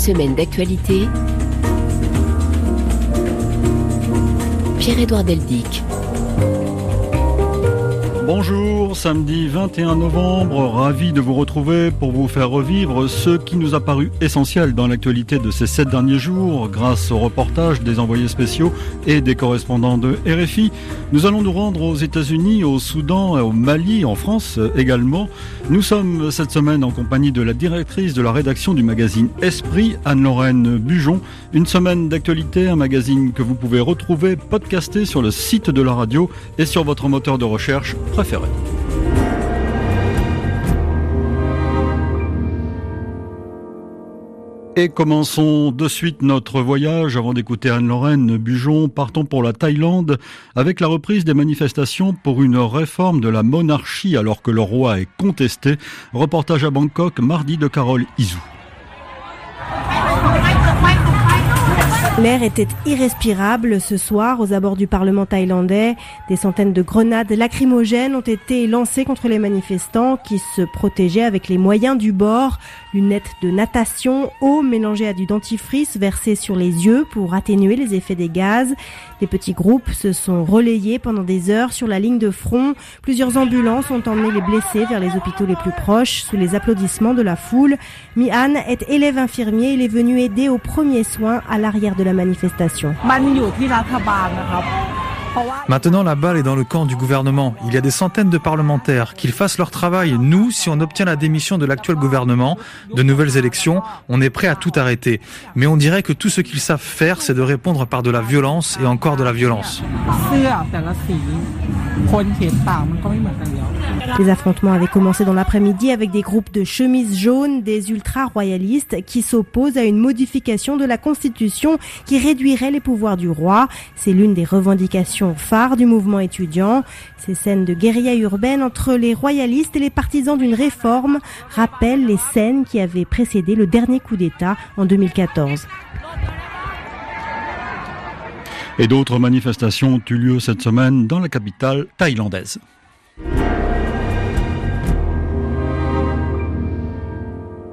Semaine d'actualité. Pierre-Édouard Deldic. Bonjour, samedi 21 novembre, ravi de vous retrouver pour vous faire revivre ce qui nous a paru essentiel dans l'actualité de ces sept derniers jours grâce au reportage des envoyés spéciaux et des correspondants de RFI. Nous allons nous rendre aux États-Unis, au Soudan, au Mali, en France également. Nous sommes cette semaine en compagnie de la directrice de la rédaction du magazine Esprit, Anne-Lorraine Bujon. Une semaine d'actualité, un magazine que vous pouvez retrouver podcasté sur le site de la radio et sur votre moteur de recherche Et commençons de suite notre voyage avant d'écouter Anne-Lorraine Bujon. Partons pour la Thaïlande avec la reprise des manifestations pour une réforme de la monarchie alors que le roi est contesté. Reportage à Bangkok mardi de Carole Izou. L'air était irrespirable ce soir aux abords du Parlement thaïlandais. Des centaines de grenades lacrymogènes ont été lancées contre les manifestants qui se protégeaient avec les moyens du bord. Lunettes de natation, eau mélangée à du dentifrice versée sur les yeux pour atténuer les effets des gaz. Les petits groupes se sont relayés pendant des heures sur la ligne de front. Plusieurs ambulances ont emmené les blessés vers les hôpitaux les plus proches sous les applaudissements de la foule. Mi-Han est élève infirmier. Il est venu aider aux premiers soins à l'arrière de la manifestation. Maintenant, la balle est dans le camp du gouvernement. Il y a des centaines de parlementaires. Qu'ils fassent leur travail. Nous, si on obtient la démission de l'actuel gouvernement, de nouvelles élections, on est prêt à tout arrêter. Mais on dirait que tout ce qu'ils savent faire, c'est de répondre par de la violence et encore de la violence. Les affrontements avaient commencé dans l'après-midi avec des groupes de chemises jaunes, des ultra-royalistes qui s'opposent à une modification de la Constitution qui réduirait les pouvoirs du roi. C'est l'une des revendications phares du mouvement étudiant. Ces scènes de guérilla urbaine entre les royalistes et les partisans d'une réforme rappellent les scènes qui avaient précédé le dernier coup d'État en 2014. Et d'autres manifestations ont eu lieu cette semaine dans la capitale thaïlandaise.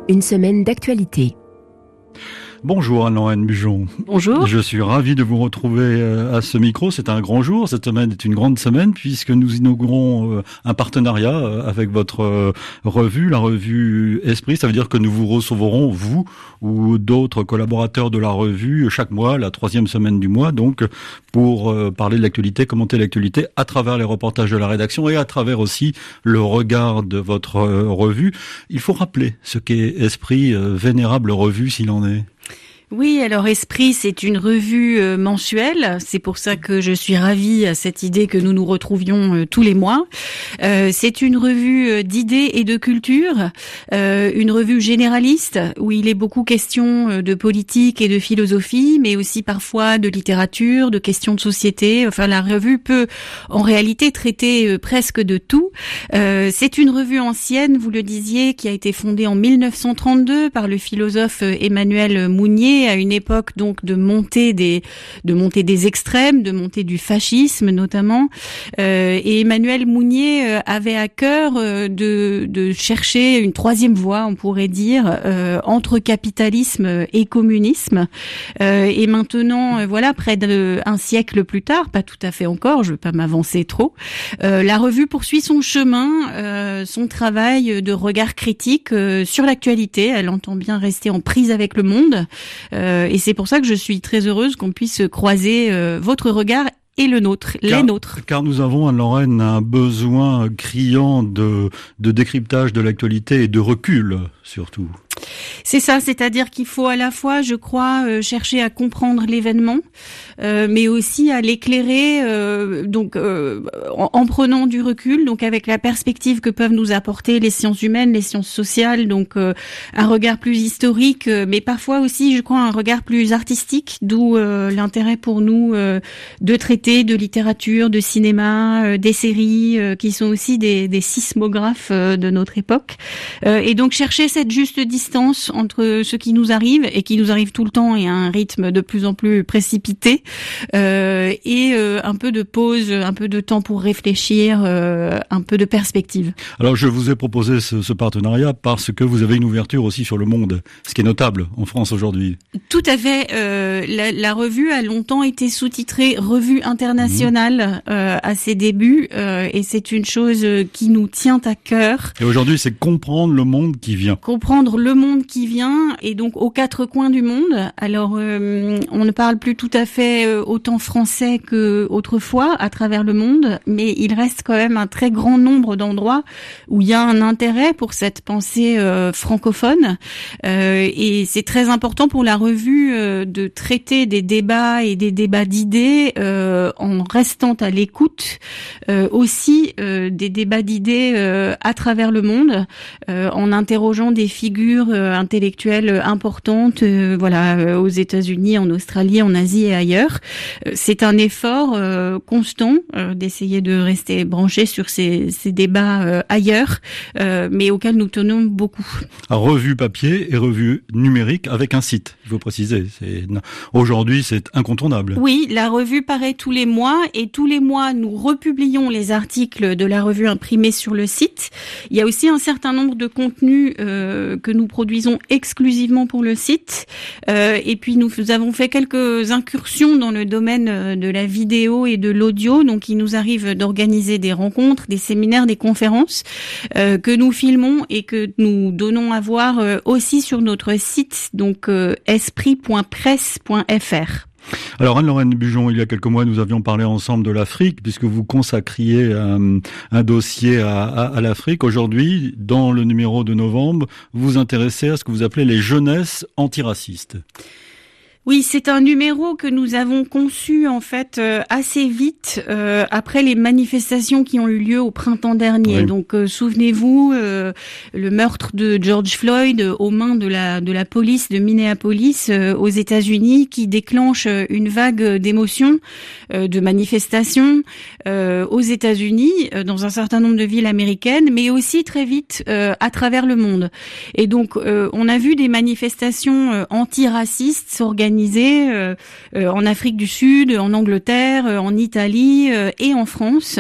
Une semaine d'actualité. Bonjour Anne-Lorraine Bujon. Bonjour. Je suis ravi de vous retrouver euh, à ce micro. C'est un grand jour. Cette semaine est une grande semaine puisque nous inaugurons euh, un partenariat euh, avec votre revue, la revue Esprit. Ça veut dire que nous vous recevrons, vous ou d'autres collaborateurs de la revue, chaque mois, la troisième semaine du mois, donc pour parler de l'actualité, commenter l'actualité à travers les reportages de la rédaction et à travers aussi le regard de votre revue. Il faut rappeler ce qu'est Esprit, vénérable revue s'il en est. Oui, alors Esprit, c'est une revue euh, mensuelle. C'est pour ça que je suis ravie à cette idée que nous nous retrouvions euh, tous les mois. Euh, c'est une revue d'idées et de culture, une revue généraliste où il est beaucoup question de politique et de philosophie, mais aussi parfois de littérature, de questions de société. Enfin, la revue peut en réalité traiter presque de tout. c'est une revue ancienne, vous le disiez, qui a été fondée en 1932 par le philosophe Emmanuel Mounier à une époque donc de montée des de montée des extrêmes, de montée du fascisme notamment. Euh, et Emmanuel Mounier euh, avait à cœur euh, de, de chercher une troisième voie, on pourrait dire, euh, entre capitalisme et communisme. et maintenant, voilà, près d'un siècle plus tard, pas tout à fait encore, je veux pas m'avancer trop, la revue poursuit son chemin, son travail de regard critique sur l'actualité. Elle entend bien rester en prise avec le monde. Euh, et c'est pour ça que je suis très heureuse qu'on puisse croiser euh, votre regard et le nôtre, les nôtres. Car nous avons à Lorraine un besoin criant de, de décryptage de l'actualité et de recul surtout. C'est ça, c'est-à-dire qu'il faut à la fois, je crois, euh, chercher à comprendre l'événement, euh, mais aussi à l'éclairer, euh, donc en, prenant du recul, donc avec la perspective que peuvent nous apporter les sciences humaines, les sciences sociales, donc un regard plus historique, mais parfois aussi, je crois, un regard plus artistique, d'où l'intérêt pour nous de traiter de littérature, de cinéma, des séries, qui sont aussi des, des sismographes de notre époque, et donc chercher cette juste distance entre ce qui nous arrive et qui nous arrive tout le temps et à un rythme de plus en plus précipité, euh, et euh, un peu de pause, un peu de temps pour réfléchir, euh, un peu de perspective. Alors je vous ai proposé ce, ce, partenariat parce que vous avez une ouverture aussi sur le monde, ce qui est notable en France aujourd'hui. Tout à fait. La, la, revue a longtemps été sous-titrée Revue internationale mmh. à ses débuts, et c'est une chose qui nous tient à cœur. Et aujourd'hui, c'est comprendre le monde qui vient. Comprendre le monde qui vient, et donc aux quatre coins du monde. Alors, euh, on ne parle plus tout à fait euh, autant français que autrefois à travers le monde, mais il reste quand même un très grand nombre d'endroits où il y a un intérêt pour cette pensée euh, francophone. et c'est très important pour la revue de traiter des débats et des débats d'idées en restant à l'écoute aussi des débats d'idées à travers le monde, en interrogeant des figures intellectuelles importantes, voilà, aux États-Unis, en Australie, en Asie et ailleurs. Euh, c'est un effort euh, constant euh, d'essayer de rester branché sur ces, ces débats ailleurs, mais auxquels nous tenons beaucoup. revue papier et revue numérique avec un site, il faut préciser. Aujourd'hui, c'est incontournable. Oui, la revue paraît tous les mois et tous les mois, nous republions les articles de la revue imprimés sur le site. Il y a aussi un certain nombre de contenus que nous produisons exclusivement pour le site. et puis nous avons fait quelques incursions dans le domaine euh, de la vidéo et de l'audio. Donc il nous arrive d'organiser des rencontres, des séminaires, des conférences euh, que nous filmons et que nous donnons à voir euh, aussi sur notre site, donc esprit.presse.fr. Alors Anne-Lorraine Bujon, il y a quelques mois, nous avions parlé ensemble de l'Afrique, puisque vous consacriez un, un dossier à, à, à l'Afrique. Aujourd'hui, dans le numéro de novembre, vous vous intéressez à ce que vous appelez les jeunesses antiracistes. Oui, c'est un numéro que nous avons conçu en fait euh, assez vite euh, après les manifestations qui ont eu lieu au printemps dernier. Donc euh, souvenez-vous le meurtre de George Floyd aux mains de la de la police de Minneapolis aux États-Unis qui déclenche une vague d'émotions, de manifestations aux États-Unis dans un certain nombre de villes américaines, mais aussi très vite à travers le monde. Et donc on a vu des manifestations antiracistes s'organiser euh, euh, en Afrique du Sud, en Angleterre, euh, en Italie et en France.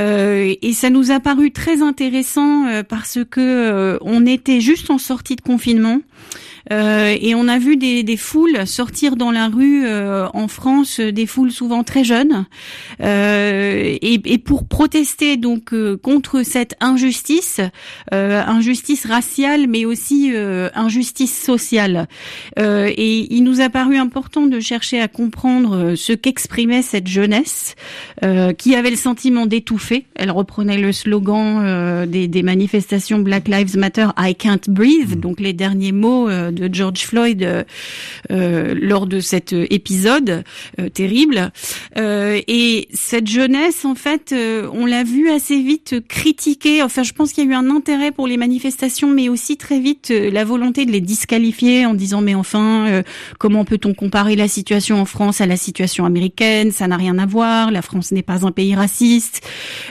et ça nous a paru très intéressant parce que on était juste en sortie de confinement. Euh, et on a vu des, des, foules sortir dans la rue euh, en France, des foules souvent très jeunes, euh, et, et, pour protester donc contre cette injustice, injustice raciale, mais aussi injustice sociale. et il nous a paru important de chercher à comprendre ce qu'exprimait cette jeunesse, qui avait le sentiment d'étouffer. Elle reprenait le slogan des, des, manifestations Black Lives Matter, I can't breathe, mmh. donc les derniers mots de George Floyd euh, euh, lors de cet épisode euh, terrible. et cette jeunesse, en fait, on l'a vu assez vite critiquer. Enfin, je pense qu'il y a eu un intérêt pour les manifestations, mais aussi très vite la volonté de les disqualifier en disant mais enfin, comment peut-on comparer la situation en France à la situation américaine? Ça n'a rien à voir. La France n'est pas un pays raciste.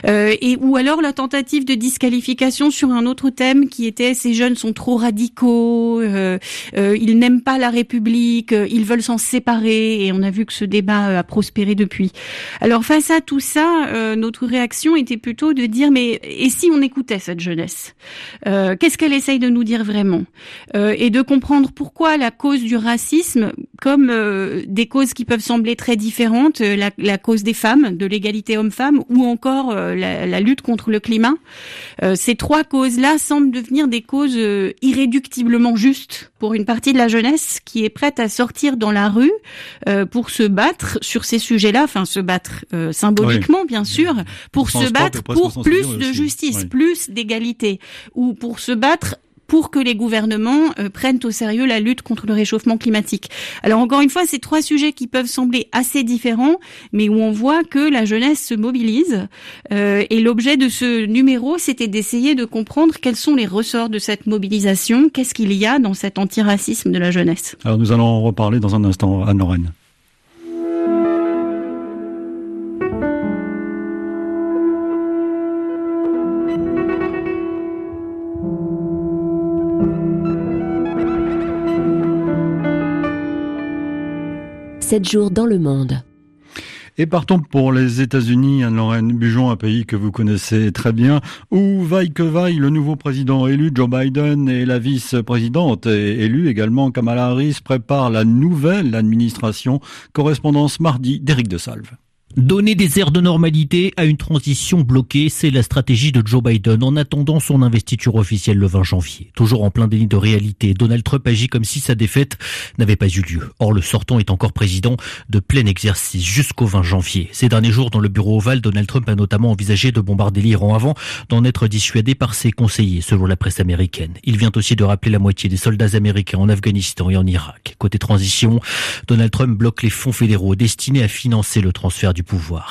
et ou alors la tentative de disqualification sur un autre thème qui était ces jeunes sont trop radicaux, euh, ils n'aiment pas la République, euh, ils veulent s'en séparer, et on a vu que ce débat euh, a prospéré depuis. Alors face à tout ça, notre réaction était plutôt de dire mais et si on écoutait cette jeunesse? Qu'est-ce qu'elle essaye de nous dire vraiment? Et de comprendre pourquoi la cause du racisme, comme des causes qui peuvent sembler très différentes, la, la cause des femmes, de l'égalité homme-femme, ou encore la, la, lutte contre le climat, ces trois causes-là semblent devenir des causes irréductiblement justes pour une partie de la jeunesse qui est prête à sortir dans la rue euh, pour se battre sur ces sujets-là, enfin se battre euh, symboliquement bien sûr, pour se battre pour plus de justice, plus d'égalité, ou pour se battre pour que les gouvernements euh, prennent au sérieux la lutte contre le réchauffement climatique. Alors encore une fois, c'est trois sujets qui peuvent sembler assez différents, mais où on voit que la jeunesse se mobilise. Euh, et l'objet de ce numéro, c'était d'essayer de comprendre quels sont les ressorts de cette mobilisation, qu'est-ce qu'il y a dans cet antiracisme de la jeunesse. Alors nous allons en reparler dans un instant, Anne-Lorraine. 7 jours dans le monde. Et partons pour les États-Unis, Anne-Lorraine Bujon, un pays que vous connaissez très bien, où vaille que vaille le nouveau président élu, Joe Biden, et la vice-présidente élue également, Kamala Harris, préparent la nouvelle administration. Correspondance mardi d'Éric de Salve. Donner des airs de normalité à une transition bloquée, c'est la stratégie de Joe Biden en attendant son investiture officielle le 20 janvier. Toujours en plein déni de réalité, Donald Trump agit comme si sa défaite n'avait pas eu lieu. Or, le sortant est encore président de plein exercice jusqu'au 20 janvier. Ces derniers jours, dans le bureau ovale, Donald Trump a notamment envisagé de bombarder l'Iran avant d'en être dissuadé par ses conseillers, selon la presse américaine. Il vient aussi de rappeler la moitié des soldats américains en Afghanistan et en Irak. Côté transition, Donald Trump bloque les fonds fédéraux destinés à financer le transfert du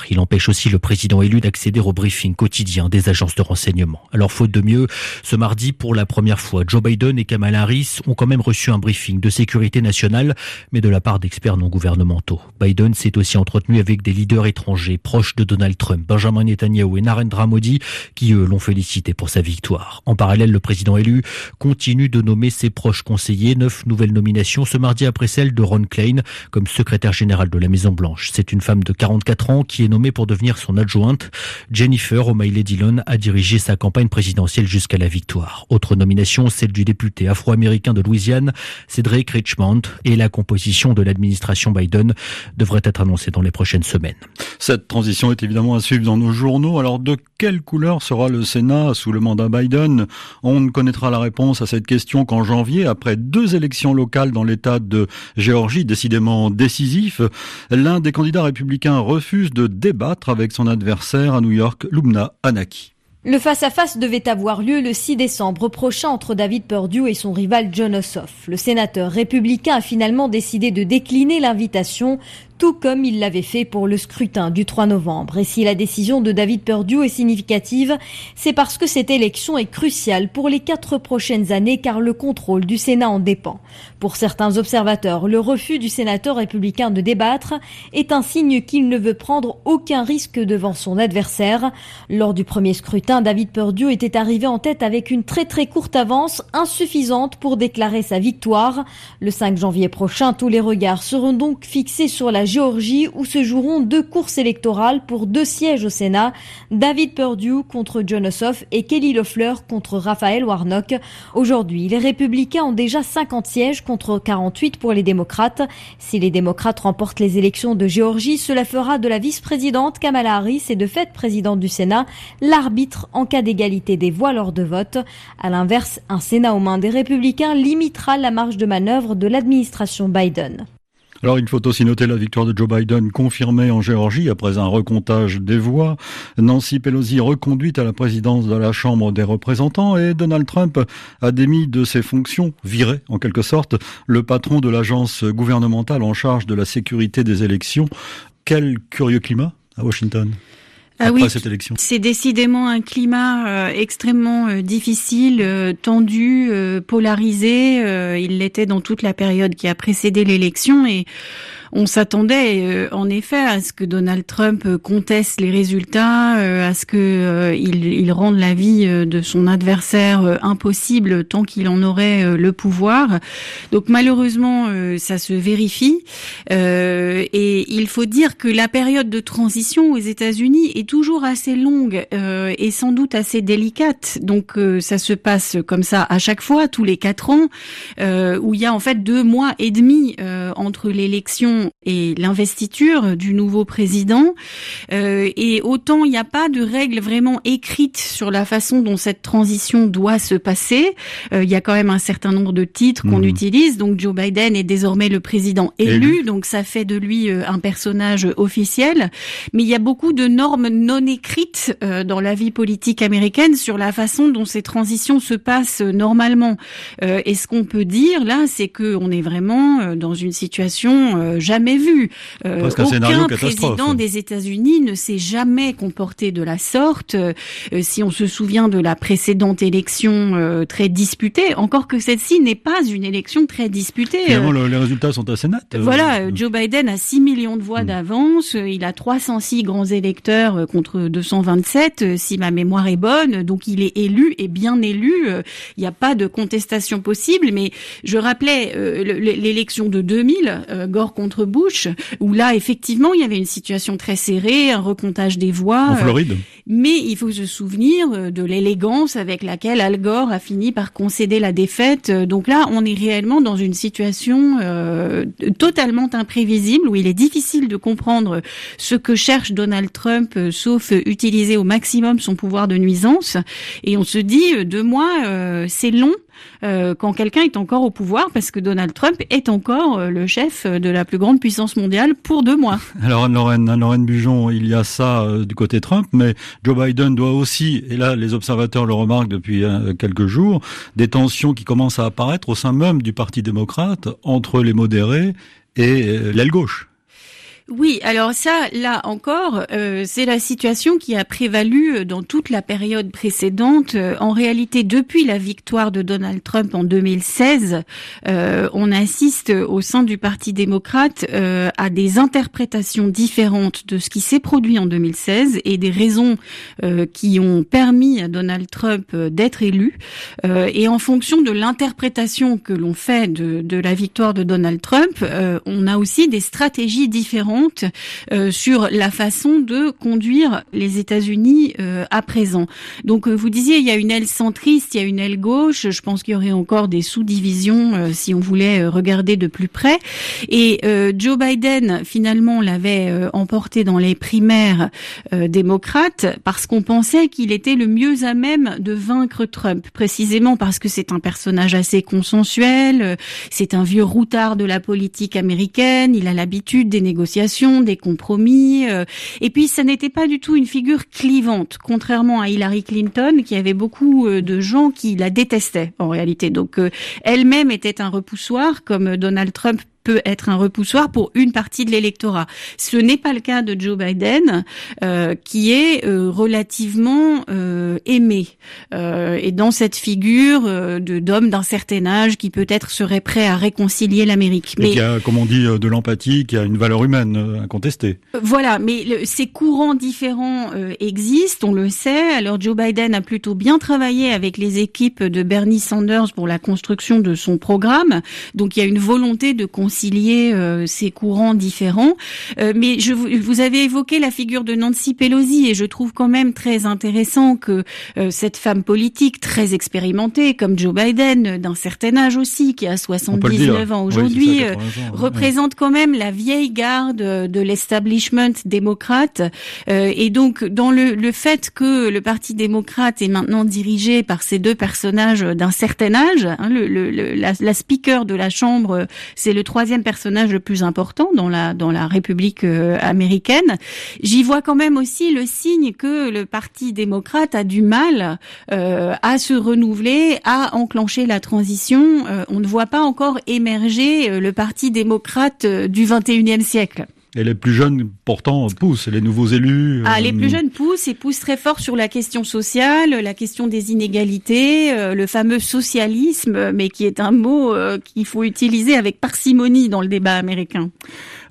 Il empêche aussi le président élu d'accéder au briefing quotidien des agences de renseignement. Alors, faute de mieux, ce mardi, pour la première fois, Joe Biden et Kamala Harris ont quand même reçu un briefing de sécurité nationale, mais de la part d'experts non gouvernementaux. Biden s'est aussi entretenu avec des leaders étrangers proches de Donald Trump, Benjamin Netanyahu et Narendra Modi, qui eux l'ont félicité pour sa victoire. En parallèle, le président élu continue de nommer ses proches conseillers. Neuf nouvelles nominations ce mardi après celle de Ron Klein comme secrétaire général de la Maison Blanche. C'est une femme de 44 qui est nommée pour devenir son adjointe. Jennifer O'Malley Dillon a dirigé sa campagne présidentielle jusqu'à la victoire. Autre nomination, celle du député afro-américain de Louisiane, Cedric Richmond, et la composition de l'administration Biden devrait être annoncée dans les prochaines semaines. Cette transition est évidemment à suivre dans nos journaux. Alors de quelle couleur sera le Sénat sous le mandat Biden? On ne connaîtra la réponse à cette question qu'en janvier, après deux élections locales dans l'État de Géorgie, décidément décisif. L'un des candidats républicains refuse de débattre avec son adversaire à New York, Lumna Anaki. Le face-à-face devait avoir lieu le 6 décembre prochain entre David Perdue et son rival John Ossoff. Le sénateur républicain a finalement décidé de décliner l'invitation, tout comme il l'avait fait pour le scrutin du 3 novembre. Et si la décision de David Perdue est significative, c'est parce que cette élection est cruciale pour les quatre prochaines années car le contrôle du Sénat en dépend. Pour certains observateurs, le refus du sénateur républicain de débattre est un signe qu'il ne veut prendre aucun risque devant son adversaire. Lors du premier scrutin, David Perdue était arrivé en tête avec une très très courte avance, insuffisante pour déclarer sa victoire. Le 5 janvier prochain, tous les regards seront donc fixés sur la Géorgie où se joueront deux courses électorales pour deux sièges au Sénat, David Perdue contre John Ossoff et Kelly Loeffler contre Raphaël Warnock. Aujourd'hui, les républicains ont déjà 50 sièges contre 48 pour les démocrates. Si les démocrates remportent les élections de Géorgie, cela fera de la vice-présidente Kamala Harris et de fait présidente du Sénat l'arbitre en cas d'égalité des voix lors de vote. À l'inverse, un Sénat aux mains des républicains limitera la marge de manœuvre de l'administration Biden. Alors il faut aussi noter la victoire de Joe Biden confirmée en Géorgie après un recomptage des voix. Nancy Pelosi reconduite à la présidence de la Chambre des représentants et Donald Trump a démis de ses fonctions, viré en quelque sorte, le patron de l'agence gouvernementale en charge de la sécurité des élections. Quel curieux climat à Washington ah oui, c'est décidément un climat euh, extrêmement euh, difficile, euh, tendu, polarisé. il l'était dans toute la période qui a précédé l'élection et on s'attendait euh, en effet à ce que Donald Trump euh, conteste les résultats, euh, à ce que il, rende la vie de son adversaire impossible tant qu'il en aurait le pouvoir. Donc malheureusement, ça se vérifie. et il faut dire que la période de transition aux États-Unis est toujours assez longue et sans doute assez délicate. Donc ça se passe comme ça à chaque fois, tous les quatre ans, où il y a en fait deux mois et demi entre l'élection et l'investiture du nouveau président. Euh, et autant il n'y a pas de règles vraiment écrites sur la façon dont cette transition doit se passer. Euh, il y a quand même un certain nombre de titres qu'on mmh. utilise. Donc Joe Biden est désormais le président élu, donc ça fait de lui euh, un personnage officiel. Mais il y a beaucoup de normes non écrites dans la vie politique américaine sur la façon dont ces transitions se passent normalement. et ce qu'on peut dire là, c'est qu'on est vraiment dans une situation jamais vu. Euh, aucun président des États-Unis ne s'est jamais comporté de la sorte. Euh, si on se souvient de la précédente élection euh, très disputée, encore que celle-ci n'est pas une élection très disputée. Finalement, les résultats sont assez nets. Voilà, Joe Biden a 6 millions de voix hmm. d'avance. Il a 306 grands électeurs contre 227, si ma mémoire est bonne. Donc il est élu et bien élu. Il n'y a pas de contestation possible. Mais je rappelais l'élection de 2000, Gore contre contre Bush, où là, effectivement, il y avait une situation très serrée, un recomptage des voix. En Floride. mais il faut se souvenir de l'élégance avec laquelle Al Gore a fini par concéder la défaite. Donc là, on est réellement dans une situation totalement imprévisible où il est difficile de comprendre ce que cherche Donald Trump, sauf utiliser au maximum son pouvoir de nuisance. Et on se dit, deux mois, c'est long euh, quand quelqu'un est encore au pouvoir, parce que Donald Trump est encore euh, le chef de la plus grande puissance mondiale pour deux mois. Alors Anne-Lorraine, Anne Bujon, il y a ça euh, du côté Trump, mais Joe Biden doit aussi, et là les observateurs le remarquent depuis quelques jours, des tensions qui commencent à apparaître au sein même du Parti démocrate entre les modérés et l'aile gauche. Oui, alors ça, là encore, euh, c'est la situation qui a prévalu euh, dans toute la période précédente. Euh, en réalité, depuis la victoire de Donald Trump en 2016, on assiste au sein du Parti démocrate à des interprétations différentes de ce qui s'est produit en 2016 et des raisons qui ont permis à Donald Trump d'être élu. et en fonction de l'interprétation que l'on fait de, la victoire de Donald Trump, on a aussi des stratégies différentes euh, sur la façon de conduire les États-Unis euh, à présent. Donc euh, vous disiez il y a une aile centriste, il y a une aile gauche. Je pense qu'il y aurait encore des sous-divisions si on voulait regarder de plus près. Et Joe Biden finalement l'avait emporté dans les primaires démocrates parce qu'on pensait qu'il était le mieux à même de vaincre Trump, précisément parce que c'est un personnage assez consensuel, c'est un vieux routard de la politique américaine, il a l'habitude des négociations des compromis. Euh, et puis, ça n'était pas du tout une figure clivante, contrairement à Hillary Clinton, qui avait beaucoup euh, de gens qui la détestaient en réalité. Donc, euh, elle-même était un repoussoir, comme Donald Trump peut être un repoussoir pour une partie de l'électorat. Ce n'est pas le cas de Joe Biden, euh, qui est euh, relativement euh, aimé euh, et dans cette figure euh, de d'homme d'un certain âge qui peut-être serait prêt à réconcilier l'Amérique. Mais qui a, comme on dit, de l'empathie, qui a une valeur humaine incontestée. Voilà, mais le, ces courants différents existent, on le sait. Alors Joe Biden a plutôt bien travaillé avec les équipes de Bernie Sanders pour la construction de son programme, donc il y a une volonté de concilier euh, ces courants différents. Euh, mais je, vous avez évoqué la figure de Nancy Pelosi et je trouve quand même très intéressant que euh, cette femme politique très expérimentée, comme Joe Biden, d'un certain âge aussi, qui a 79 ans aujourd'hui, représente quand même la vieille garde de l'establishment démocrate. et donc, dans le, le fait que le Parti démocrate est maintenant dirigé par ces deux personnages d'un certain âge, hein, le, le, la, la, speaker de la Chambre, c'est le troisième troisième personnage le plus important dans la dans la République euh, américaine. J'y vois quand même aussi le signe que le Parti démocrate a du mal euh, à se renouveler, à enclencher la transition. Euh, on ne voit pas encore émerger le Parti démocrate du 21e siècle. Et les plus jeunes, pourtant, poussent, les nouveaux élus. Ah, les plus jeunes poussent et poussent très fort sur la question sociale, la question des inégalités, le fameux socialisme, mais qui est un mot qu'il faut utiliser avec parcimonie dans le débat américain.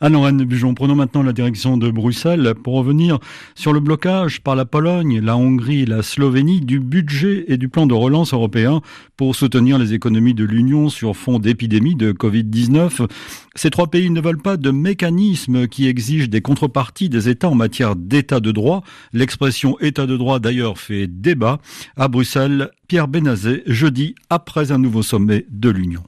Alors Anne Bujon, prenons maintenant la direction de Bruxelles pour revenir sur le blocage par la Pologne, la Hongrie, la Slovénie du budget et du plan de relance européen pour soutenir les économies de l'Union sur fond d'épidémie de Covid-19. Ces trois pays ne veulent pas de mécanismes qui exigent des contreparties des États en matière d'état de droit. L'expression état de droit d'ailleurs fait débat à Bruxelles. Pierre Benazet, jeudi, après un nouveau sommet de l'Union.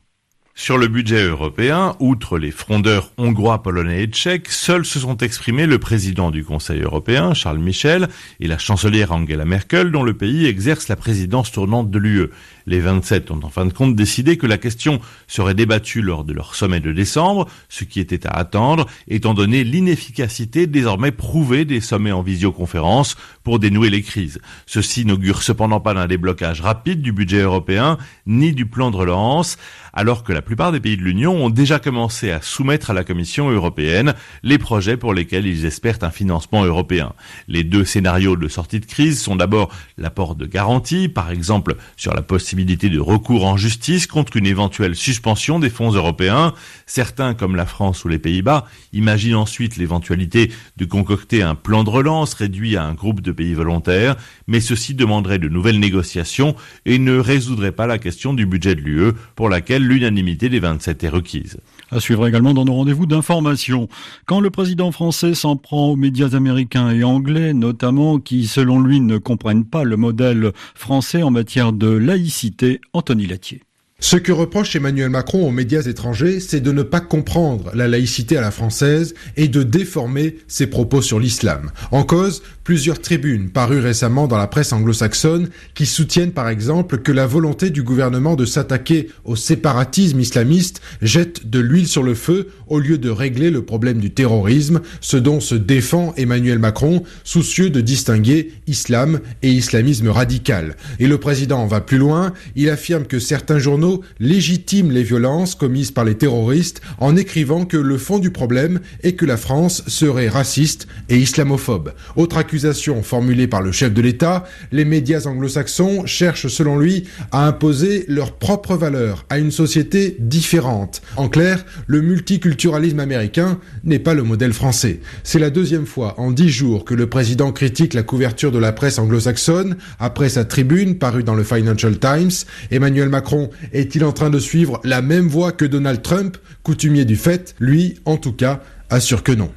Sur le budget européen, outre les frondeurs hongrois, polonais et tchèques, seuls se sont exprimés le président du Conseil européen, Charles Michel, et la chancelière Angela Merkel, dont le pays exerce la présidence tournante de l'UE. Les 27 ont en fin de compte décidé que la question serait débattue lors de leur sommet de décembre, ce qui était à attendre, étant donné l'inefficacité désormais prouvée des sommets en visioconférence pour dénouer les crises. Ceci n'augure cependant pas d'un déblocage rapide du budget européen, ni du plan de relance, alors que la plupart des pays de l'Union ont déjà commencé à soumettre à la Commission européenne les projets pour lesquels ils espèrent un financement européen. Les deux scénarios de sortie de crise sont d'abord l'apport de garanties, par exemple sur la possibilité de recours en justice contre une éventuelle suspension des fonds européens. Certains, comme la France ou les Pays-Bas, imaginent ensuite l'éventualité de concocter un plan de relance réduit à un groupe de pays volontaires, mais ceci demanderait de nouvelles négociations et ne résoudrait pas la question du budget de l'UE pour laquelle l'unanimité l'unanimité des 27 est requise. À suivre également dans nos rendez-vous d'information. Quand le président français s'en prend aux médias américains et anglais, notamment, qui selon lui ne comprennent pas le modèle français en matière de laïcité, Anthony Latier. Ce que reproche Emmanuel Macron aux médias étrangers, c'est de ne pas comprendre la laïcité à la française et de déformer ses propos sur l'islam. En cause, plusieurs tribunes parues récemment dans la presse anglo-saxonne qui soutiennent par exemple que la volonté du gouvernement de s'attaquer au séparatisme islamiste jette de l'huile sur le feu au lieu de régler le problème du terrorisme, ce dont se défend Emmanuel Macron, soucieux de distinguer islam et islamisme radical. Et le président va plus loin, il affirme que certains journaux légitime les violences commises par les terroristes en écrivant que le fond du problème est que la France serait raciste et islamophobe. Autre accusation formulée par le chef de l'État, les médias anglo-saxons cherchent selon lui à imposer leurs propres valeurs à une société différente. En clair, le multiculturalisme américain n'est pas le modèle français. C'est la deuxième fois en dix jours que le président critique la couverture de la presse anglo-saxonne après sa tribune parue dans le Financial Times. Emmanuel Macron est-il en train de suivre la même voie que Donald Trump, coutumier du fait Lui, en tout cas, assure que non.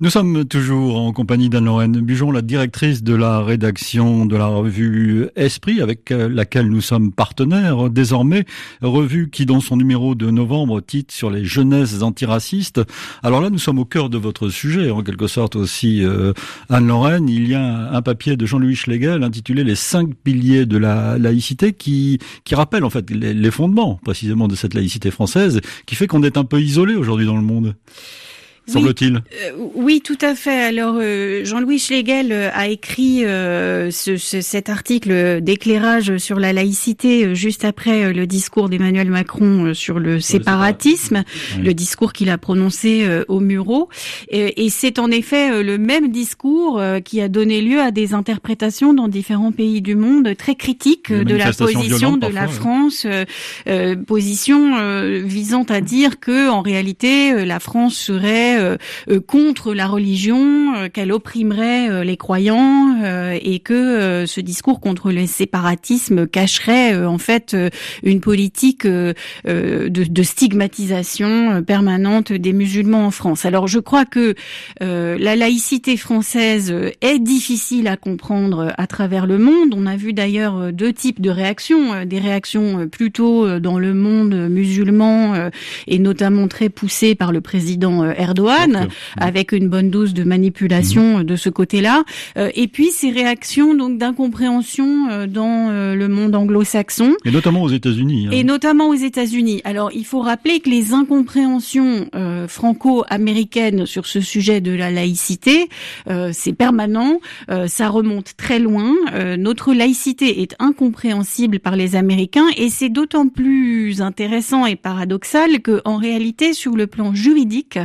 Nous sommes toujours en compagnie d'Anne-Lorraine Bujon, la directrice de la rédaction de la revue Esprit, avec laquelle nous sommes partenaires désormais. Revue qui, dans son numéro de novembre, titre sur les jeunesses antiracistes. Alors là, nous sommes au cœur de votre sujet, en quelque sorte aussi, euh, Anne-Lorraine. Il y a un papier de Jean-Louis Schlegel intitulé Les cinq piliers de la laïcité qui, qui rappelle en fait les, les fondements précisément de cette laïcité française, qui fait qu'on est un peu isolé aujourd'hui dans le monde semble-t-il. Euh, oui, tout à fait. Alors, euh, Jean-Louis Schlegel euh, a écrit ce, cet article d'éclairage sur la laïcité juste après le discours d'Emmanuel Macron sur le séparatisme, le discours qu'il a prononcé au Muro. Et, et c'est en effet le même discours qui a donné lieu à des interprétations dans différents pays du monde très critiques de la position de la France, position visant à dire que en réalité la France serait euh, euh, contre la religion, euh, qu'elle opprimerait les croyants et que ce discours contre le séparatisme cacherait en fait une politique de, de, stigmatisation permanente des musulmans en France. Alors je crois que la laïcité française est difficile à comprendre à travers le monde. On a vu d'ailleurs deux types de réactions, des réactions plutôt dans le monde musulman et notamment très poussées par le président Erdogan avec une bonne dose de manipulation mhm. de ce côté-là. Euh, et puis ces réactions donc d'incompréhension euh, dans euh, le monde anglo-saxon. Et notamment aux États-Unis. Hein. Et notamment aux États-Unis. Alors il faut rappeler que les incompréhensions franco-américaines sur ce sujet de la laïcité, c'est permanent, ça remonte très loin. notre laïcité est incompréhensible par les Américains et c'est d'autant plus intéressant et paradoxal que en réalité sur le plan juridique,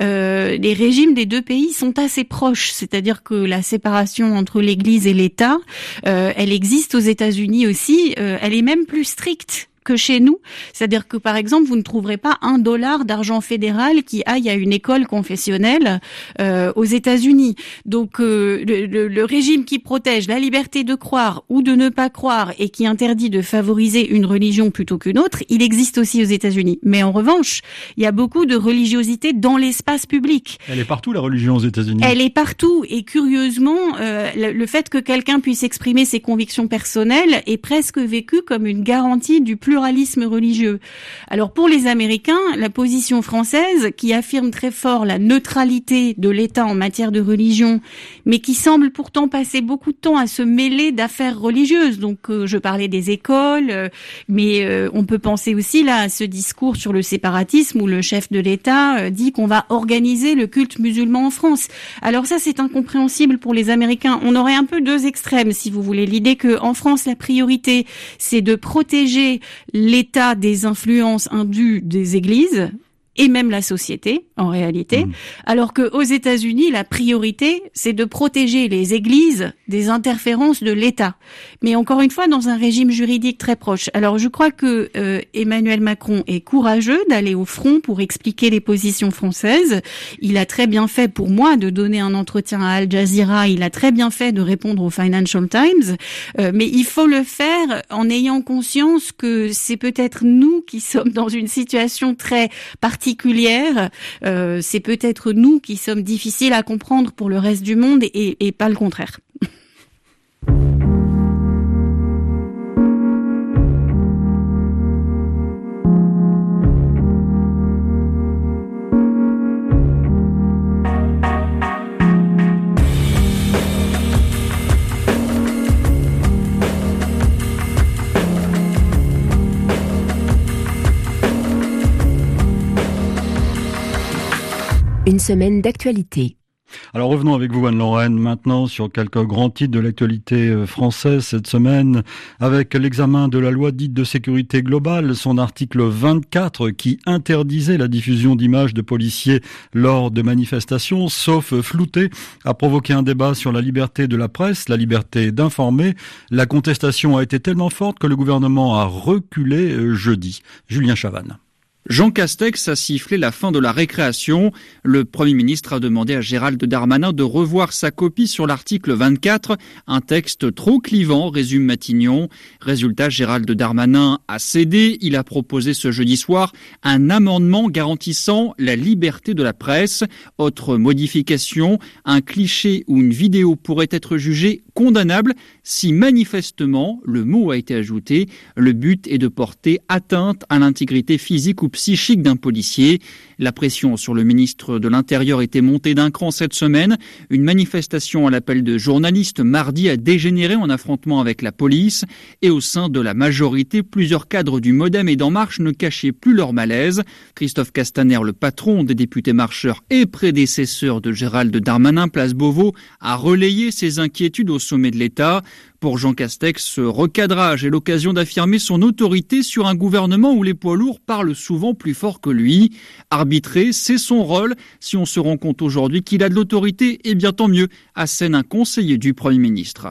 euh, les régimes des deux pays sont assez proches, c'est-à-dire que la séparation entre l'Église et l'État, euh, elle existe aux États-Unis aussi, euh, elle est même plus stricte que chez nous. C'est-à-dire que, par exemple, vous ne trouverez pas un dollar d'argent fédéral qui aille à une école confessionnelle euh, aux États-Unis. Donc, euh, le, le, régime qui protège la liberté de croire ou de ne pas croire et qui interdit de favoriser une religion plutôt qu'une autre, il existe aussi aux États-Unis. Mais en revanche, il y a beaucoup de religiosité dans l'espace public. Elle est partout, la religion aux États-Unis. Elle est partout. Et curieusement, euh, le, le fait que quelqu'un puisse exprimer ses convictions personnelles est presque vécu comme une garantie du plus religieux. Alors pour les Américains, la position française, qui affirme très fort la neutralité de l'État en matière de religion, mais qui semble pourtant passer beaucoup de temps à se mêler d'affaires religieuses. Donc euh, je parlais des écoles, euh, mais euh, on peut penser aussi là à ce discours sur le séparatisme où le chef de l'État dit qu'on va organiser le culte musulman en France. Alors ça c'est incompréhensible pour les Américains. On aurait un peu deux extrêmes si vous voulez. L'idée que en France la priorité c'est de protéger l'état des influences indues des églises, et même la société en réalité, mmh. alors que aux États-Unis la priorité c'est de protéger les églises des interférences de l'État. Mais encore une fois dans un régime juridique très proche. Alors je crois que euh, Emmanuel Macron est courageux d'aller au front pour expliquer les positions françaises. Il a très bien fait pour moi de donner un entretien à Al Jazeera. Il a très bien fait de répondre au Financial Times. Euh, mais il faut le faire en ayant conscience que c'est peut-être nous qui sommes dans une situation très particulière. Euh, c'est peut-être nous qui sommes difficiles à comprendre pour le reste du monde et pas le contraire. Une semaine d'actualité. Alors revenons avec vous Anne-Lorraine maintenant sur quelques grands titres de l'actualité euh, française cette semaine avec l'examen de la loi dite de sécurité globale, son article 24 qui interdisait la diffusion d'images de policiers lors de manifestations sauf flouté a provoqué un débat sur la liberté de la presse, la liberté d'informer. La contestation a été tellement forte que le gouvernement a reculé euh, jeudi. Julien Chavannes. Jean Castex a sifflé la fin de la récréation. Le Premier ministre a demandé à Gérald Darmanin de revoir sa copie sur l'article 24, un texte trop clivant, résume Matignon. Résultat, Gérald Darmanin a cédé. Il a proposé ce jeudi soir un amendement garantissant la liberté de la presse. Autre modification, un cliché ou une vidéo pourrait être jugé condamnable si manifestement, le mot a été ajouté, le but est de porter atteinte à l'intégrité physique ou psychique d'un policier. La pression sur le ministre de l'Intérieur était montée d'un cran cette semaine. Une manifestation à l'appel de journalistes mardi a dégénéré en affrontement avec la police. Et au sein de la majorité, plusieurs cadres du Modem et d'En Marche ne cachaient plus leur malaise. Christophe Castaner, le patron des députés marcheurs et prédécesseur de Gérald Darmanin, place Beauvau, a relayé ses inquiétudes au sommet de l'État. Pour Jean Castex, ce recadrage est l'occasion d'affirmer son autorité sur un gouvernement où les poids lourds parlent souvent plus fort que lui. Arbitrer, c'est son rôle. Si on se rend compte aujourd'hui qu'il a de l'autorité, eh bien tant mieux, assène un conseiller du Premier ministre.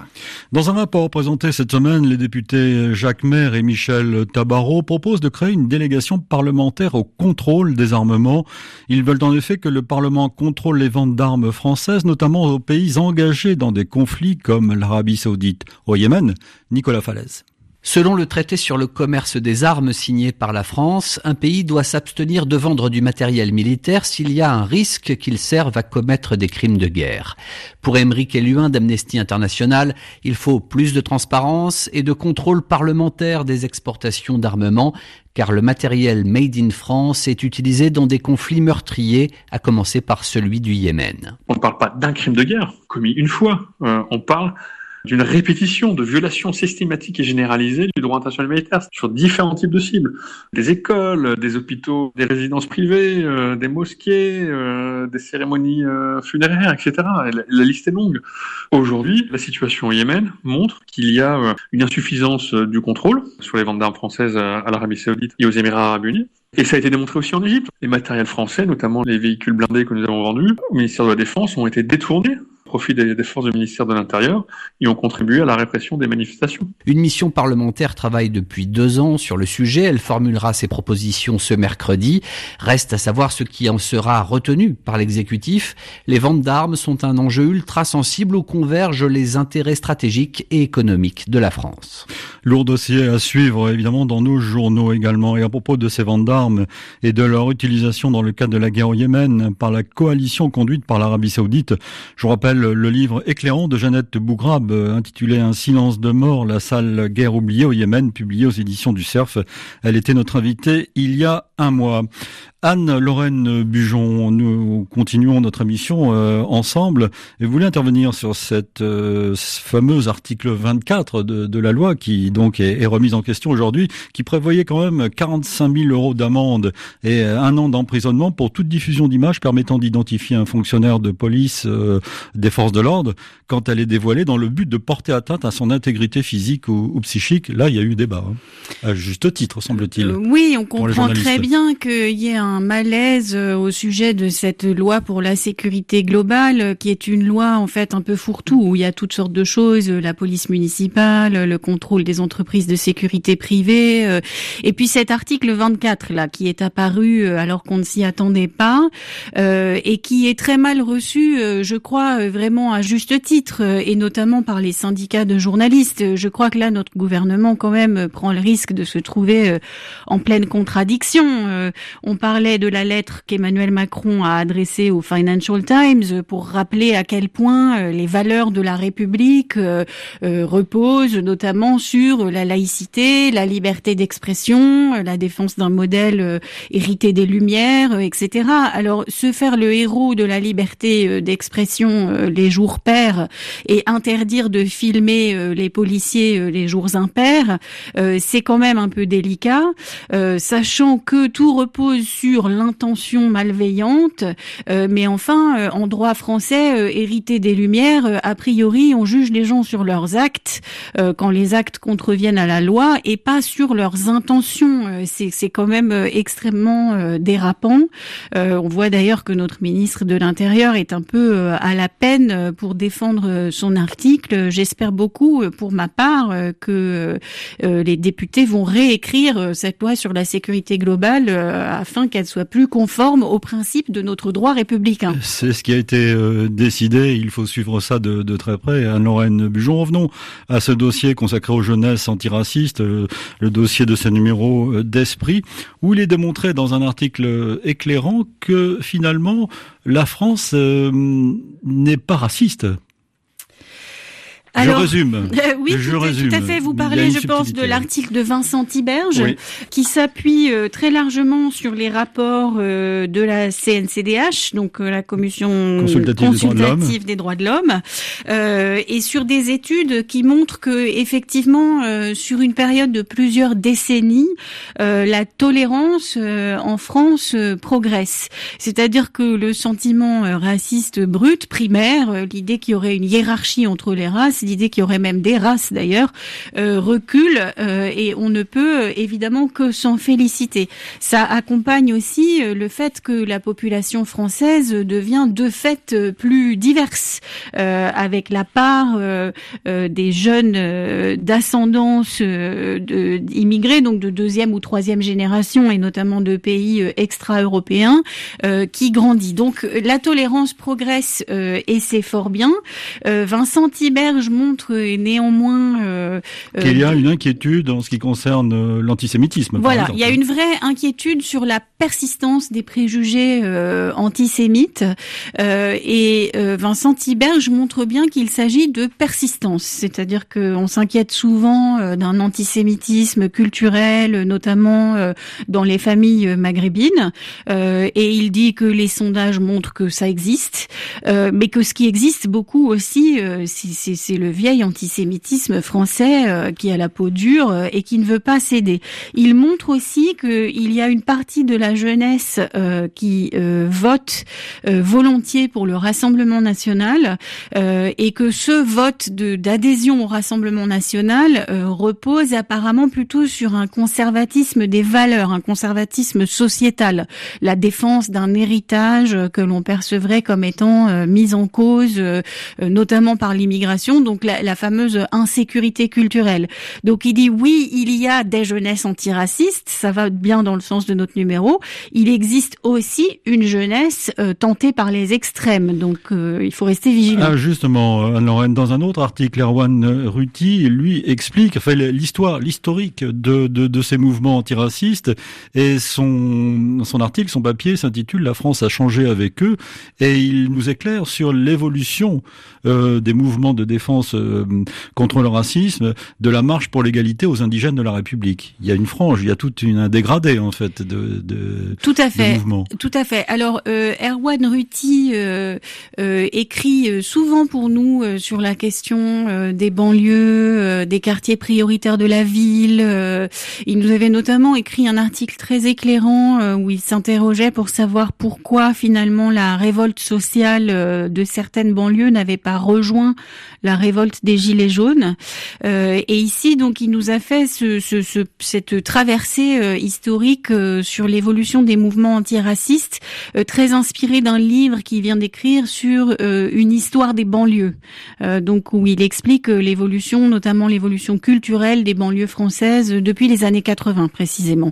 Dans un rapport présenté cette semaine, les députés Jacques Maire et Michel Tabarot proposent de créer une délégation parlementaire au contrôle des armements. Ils veulent en effet que le Parlement contrôle les ventes d'armes françaises, notamment aux pays engagés dans des conflits comme l'Arabie saoudite. Au Yémen, Nicolas Falaise. Selon le traité sur le commerce des armes signé par la France, un pays doit s'abstenir de vendre du matériel militaire s'il y a un risque qu'il serve à commettre des crimes de guerre. Pour Émeric Eluin d'Amnesty International, il faut plus de transparence et de contrôle parlementaire des exportations d'armements, car le matériel made in France est utilisé dans des conflits meurtriers, à commencer par celui du Yémen. On ne parle pas d'un crime de guerre commis une fois, euh, on parle d'une répétition de violations systématiques et généralisées du droit international militaire sur différents types de cibles. Des écoles, des hôpitaux, des résidences privées, euh, des mosquées, euh, des cérémonies euh, funéraires, etc. La, la, liste est longue. Aujourd'hui, la situation au Yémen montre qu'il y a une insuffisance du contrôle sur les ventes d'armes françaises à l'Arabie saoudite et aux Émirats arabes unis. Et ça a été démontré aussi en Égypte. Les matériels français, notamment les véhicules blindés que nous avons vendus au ministère de la Défense, ont été détournés profit des, forces du ministère de l'Intérieur et ont contribué à la répression des manifestations. Une mission parlementaire travaille depuis deux ans sur le sujet. Elle formulera ses propositions ce mercredi. Reste à savoir ce qui en sera retenu par l'exécutif. Les ventes d'armes sont un enjeu ultra sensible où convergent les intérêts stratégiques et économiques de la France. Lourd dossier à suivre évidemment dans nos journaux également. Et à propos de ces ventes d'armes et de leur utilisation dans le cadre de la guerre au Yémen par la coalition conduite par l'Arabie Saoudite, je vous rappelle le livre éclairant de Jeannette Bougrabe intitulé Un silence de mort, la salle guerre oubliée au Yémen, publié aux éditions du Cerf. Elle était notre invitée il y a un mois. Anne-Lorraine Bujon, nous continuons notre émission euh, ensemble et vous voulez intervenir sur cette euh, fameuse article 24 de, la loi qui donc est, remise en question aujourd'hui, qui prévoyait quand même 45 000 euros d'amende et un an d'emprisonnement pour toute diffusion d'images permettant d'identifier un fonctionnaire de police, euh, des forces de l'ordre quand elle est dévoilée dans le but de porter atteinte à son intégrité physique ou, psychique. Là, il y a eu débat, hein. à juste titre, semble-t-il. Euh, oui, on comprend très bien qu'il y ait un malaise euh, au sujet de cette loi pour la sécurité globale, euh, qui est une loi en fait un peu fourre-tout où il y a toutes sortes de choses, la police municipale, le contrôle des entreprises de sécurité privée, et puis cet article 24 là qui est apparu alors qu'on ne s'y attendait pas et qui est très mal reçu, je crois vraiment à juste titre, et notamment par les syndicats de journalistes. Je crois que là notre gouvernement quand même prend le risque de se trouver en pleine contradiction. On parlait de la lettre qu'Emmanuel Macron a adressée au Financial Times pour rappeler à quel point euh, les valeurs de la République euh, euh, reposent notamment sur la laïcité, la liberté d'expression, la défense d'un modèle hérité des Lumières, etc. Alors se faire le héros de la liberté d'expression les jours pairs et interdire de filmer les policiers les jours impairs, c'est quand même un peu délicat, sachant que tout repose sur l'intention malveillante, euh, mais enfin, euh, en droit français, euh, hérité des Lumières, a priori, on juge les gens sur leurs actes quand les actes contreviennent à la loi et pas sur leurs intentions. C'est quand même extrêmement dérapant. on voit d'ailleurs que notre ministre de l'Intérieur est un peu à la peine pour défendre son article. J'espère beaucoup, pour ma part, que les députés vont réécrire cette loi sur la sécurité globale afin qu'elle soit plus conforme aux principes de notre droit républicain. C'est ce qui a été euh, décidé. Il faut suivre ça de, très près. Anne-Lorraine Bujon, revenons à ce dossier consacré aux jeunesses antiracistes, euh, le dossier de ce numéro euh, d'esprit, où il est démontré dans un article éclairant que finalement la France n'est pas raciste je résume. Euh, oui, je tout, résume. tout à fait. Vous parlez, je pense, de l'article de Vincent Tiberge, qui s'appuie euh, très largement sur les rapports euh, de la CNCDH, donc la Commission consultative, des droits de l'homme, et sur des études qui montrent que, effectivement, sur une période de plusieurs décennies, la tolérance en France progresse. C'est-à-dire que le sentiment raciste brut, primaire, l'idée qu'il y aurait une hiérarchie entre les races, l'idée qu'il y aurait même des races d'ailleurs, euh, recule euh, et on ne peut euh, évidemment que s'en féliciter. Ça accompagne aussi le fait que la population française devient de fait plus diverse, avec la part des jeunes d'ascendance immigrés, donc de deuxième ou troisième génération, et notamment de pays extra-européens, qui grandit. Donc la tolérance progresse et c'est fort bien. Vincent Tiberge montre néanmoins euh, euh, qu'il y a une inquiétude en ce qui concerne euh, l'antisémitisme. Voilà, il y a une vraie inquiétude sur la persistance des préjugés antisémites. Et Vincent Tiberge montre bien qu'il s'agit de persistance, c'est-à-dire qu'on s'inquiète souvent d'un antisémitisme culturel, notamment dans les familles maghrébines, et il dit que les sondages montrent que ça existe, mais que ce qui existe beaucoup aussi, c'est le le vieil antisémitisme français euh, qui a la peau dure euh, et qui ne veut pas céder. Il montre aussi qu'il y a une partie de la jeunesse euh, qui vote volontiers pour le Rassemblement national et que ce vote d'adhésion au Rassemblement national repose apparemment plutôt sur un conservatisme des valeurs, un conservatisme sociétal, la défense d'un héritage que l'on percevrait comme étant mis en cause, notamment par l'immigration. Donc la, fameuse insécurité culturelle. Donc il dit oui, il y a des jeunesses antiracistes, ça va bien dans le sens de notre numéro. Il existe aussi une jeunesse euh, tentée par les extrêmes, donc euh, il faut rester vigilant. Ah, justement, Anne-Lorraine, dans un autre article, Erwan Ruti, lui, explique enfin, l'histoire, l'historique de, de, ces mouvements antiracistes et son, son article, son papier s'intitule La France a changé avec eux et il nous éclaire sur l'évolution euh, des mouvements de défense France contre le racisme, de la marche pour l'égalité aux indigènes de la République. Il y a une frange, il y a toute une un dégradé en fait de, de tout à fait, mouvement. tout à fait. Alors Erwan Ruti écrit souvent pour nous sur la question des banlieues, des quartiers prioritaires de la ville. il nous avait notamment écrit un article très éclairant où il s'interrogeait pour savoir pourquoi finalement la révolte sociale euh, de certaines banlieues n'avait pas rejoint la révolte des gilets jaunes. Euh, et ici, donc, il nous a fait ce, ce, cette traversée euh, historique sur l'évolution des mouvements antiracistes, très inspiré d'un livre qu'il vient d'écrire sur une histoire des banlieues. donc, où il explique l'évolution, notamment l'évolution culturelle des banlieues françaises depuis les années 80 précisément.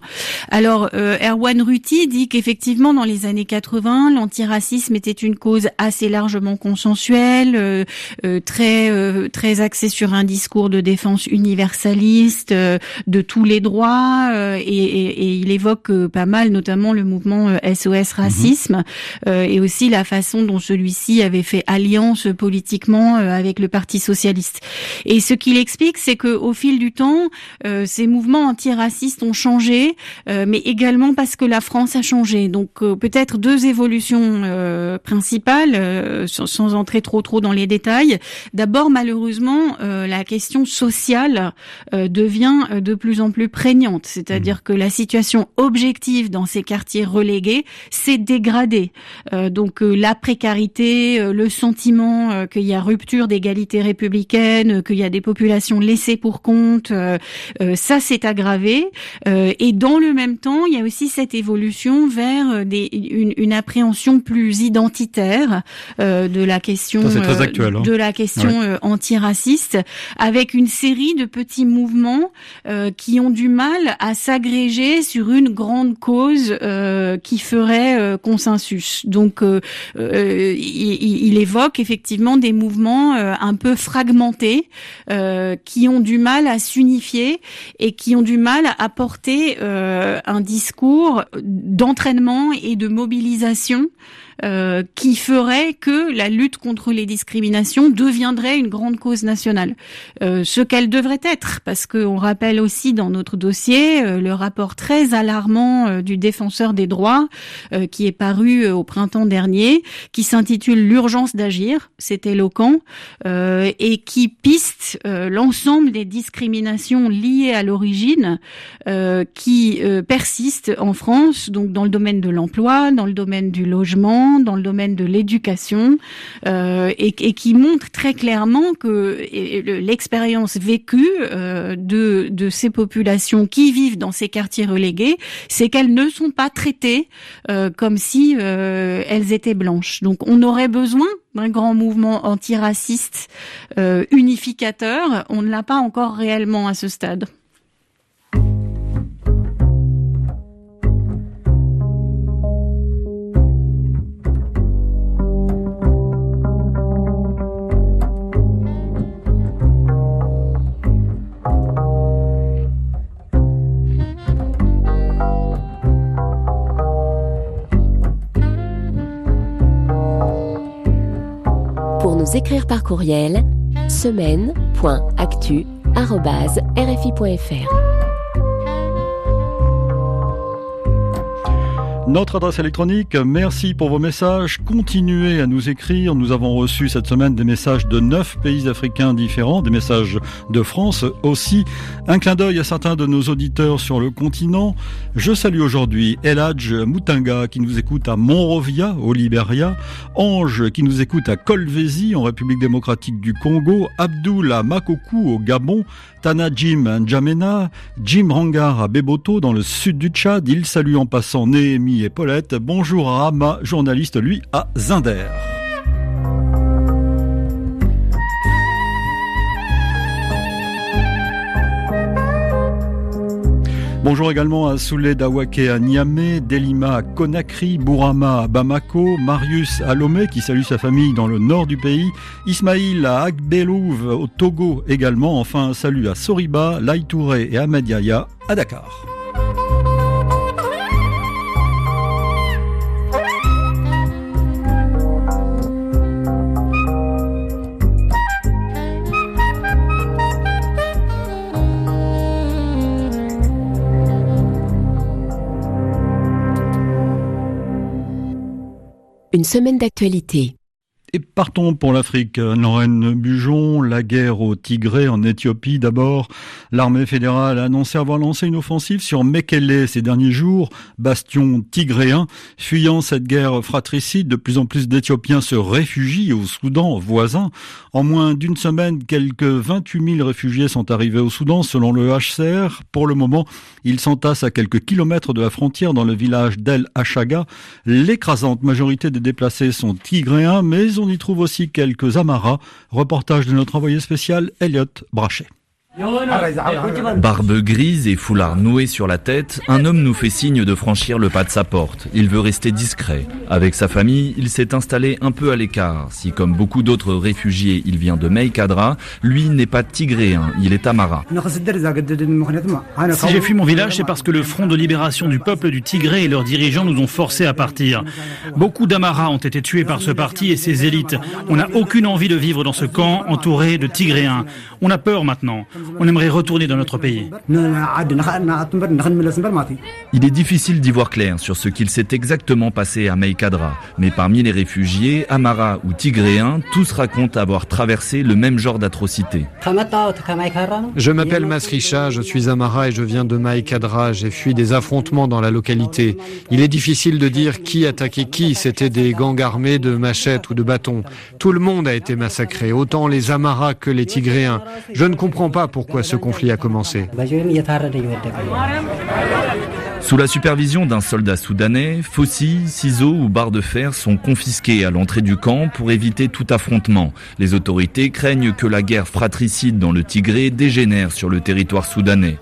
Alors, Erwan Ruti dit qu'effectivement, dans les années 80, l'antiracisme était une cause assez largement consensuelle, euh, euh, très euh, très axée sur un discours de défense universaliste de tous les droits, et, il évoque pas mal, notamment le mouvement SOS Racisme, mhm. et aussi la façon dont celui-ci avait fait alliance politiquement avec le Parti socialiste. Et ce qu'il explique, c'est que au fil du temps, ces mouvements antiracistes ont changé, mais également parce que la France a changé. Donc peut-être deux évolutions euh, principales, euh, sans, entrer trop trop dans les détails. D'abord, malheureusement, euh, la question sociale devient de plus en plus prégnante, c'est-à-dire mmh. que la situation objective dans ces quartiers relégués s'est dégradée. donc la précarité, le sentiment qu'il y a rupture d'égalité républicaine, qu'il y a des populations laissées pour compte, ça s'est aggravé. et dans le même temps, il y a aussi cette évolution vers des, une, une appréhension plus identitaire euh, de la question euh, hein. de la question euh, antiraciste, avec une série de petits mouvements qui ont du mal à s'agréger sur une grande cause qui ferait consensus. Donc, il, il, évoque effectivement des mouvements un peu fragmentés qui ont du mal à s'unifier et qui ont du mal à porter un discours d'entraînement et de mobilisation euh, qui ferait que la lutte contre les discriminations deviendrait une grande cause nationale. Euh, ce qu'elle devrait être, parce qu'on rappelle aussi dans notre dossier euh, le rapport très alarmant du défenseur des droits qui est paru au printemps dernier, qui s'intitule L'urgence d'agir, c'est éloquent, et qui piste l'ensemble des discriminations liées à l'origine qui persistent en France, donc dans le domaine de l'emploi, dans le domaine du logement, dans le domaine de l'éducation euh, et, qui montre très clairement que l'expérience vécue euh, de, ces populations qui vivent dans ces quartiers relégués, c'est qu'elles ne sont pas traitées euh, comme si elles étaient blanches. Donc on aurait besoin d'un grand mouvement antiraciste unificateur. On ne l'a pas encore réellement à ce stade. Écrire par courriel semaine.actu.rfi.fr. Notre adresse électronique, merci pour vos messages. Continuez à nous écrire. Nous avons reçu cette semaine des messages de neuf pays africains différents, des messages de France aussi. Un clin d'œil à certains de nos auditeurs sur le continent. Je salue aujourd'hui Eladj Mutinga qui nous écoute à Monrovia au Liberia, Ange qui nous écoute à Kolvezi en République démocratique du Congo, Abdul à Makoku au Gabon, Tana Jim N'Djamena, Jim Rangar à Beboto dans le sud du Tchad. Il salue en passant Néhémie et Paulette. Bonjour à Rama, journaliste lui à Zinder. Bonjour également à Soulé Dawake à Niamey, Delima à Conakry, Bourama à Bamako, Marius à Lomé qui salue sa famille dans le nord du pays, Ismail à Agbelouv au Togo également, enfin salut à Soriba, Laïtouré et Ahmed Yaya à Dakar. Une semaine d'actualité. Et partons pour l'Afrique. Lorraine Bujon, la guerre au Tigré en Éthiopie d'abord. L'armée fédérale a annoncé avoir lancé une offensive sur Mekele ces derniers jours, bastion tigréen. Fuyant cette guerre fratricide, de plus en plus d'Éthiopiens se réfugient au Soudan voisin. En moins d'une semaine, quelques 28 000 réfugiés sont arrivés au Soudan selon le HCR. Pour le moment, ils s'entassent à quelques kilomètres de la frontière dans le village d'El Hachaga. L'écrasante majorité des déplacés sont tigréens, mais on y trouve aussi quelques amaras. Reportage de notre envoyé spécial Elliot Brachet. Barbe grise et foulard noué sur la tête, un homme nous fait signe de franchir le pas de sa porte. Il veut rester discret. Avec sa famille, il s'est installé un peu à l'écart. Si comme beaucoup d'autres réfugiés, il vient de Meikadra, lui n'est pas tigréen, il est amara. Si j'ai fui mon village, c'est parce que le Front de libération du peuple du Tigré et leurs dirigeants nous ont forcés à partir. Beaucoup d'amaras ont été tués par ce parti et ses élites. On n'a aucune envie de vivre dans ce camp entouré de Tigréens. On a peur maintenant. On aimerait retourner dans notre pays. Il est difficile d'y voir clair sur ce qu'il s'est exactement passé à Meikadra. Mais parmi les réfugiés, Amara ou Tigréens, tous racontent avoir traversé le même genre d'atrocité. Je m'appelle Masricha, je suis Amara et je viens de Maïkadra. J'ai fui des affrontements dans la localité. Il est difficile de dire qui attaquait qui. C'était des gangs armés de machettes ou de bâtons. Tout le monde a été massacré, autant les Amaras que les Tigréens. Je ne comprends pas pourquoi ce conflit a commencé. Sous la supervision d'un soldat soudanais, faucilles, ciseaux ou barres de fer sont confisqués à l'entrée du camp pour éviter tout affrontement. Les autorités craignent que la guerre fratricide dans le Tigré dégénère sur le territoire soudanais.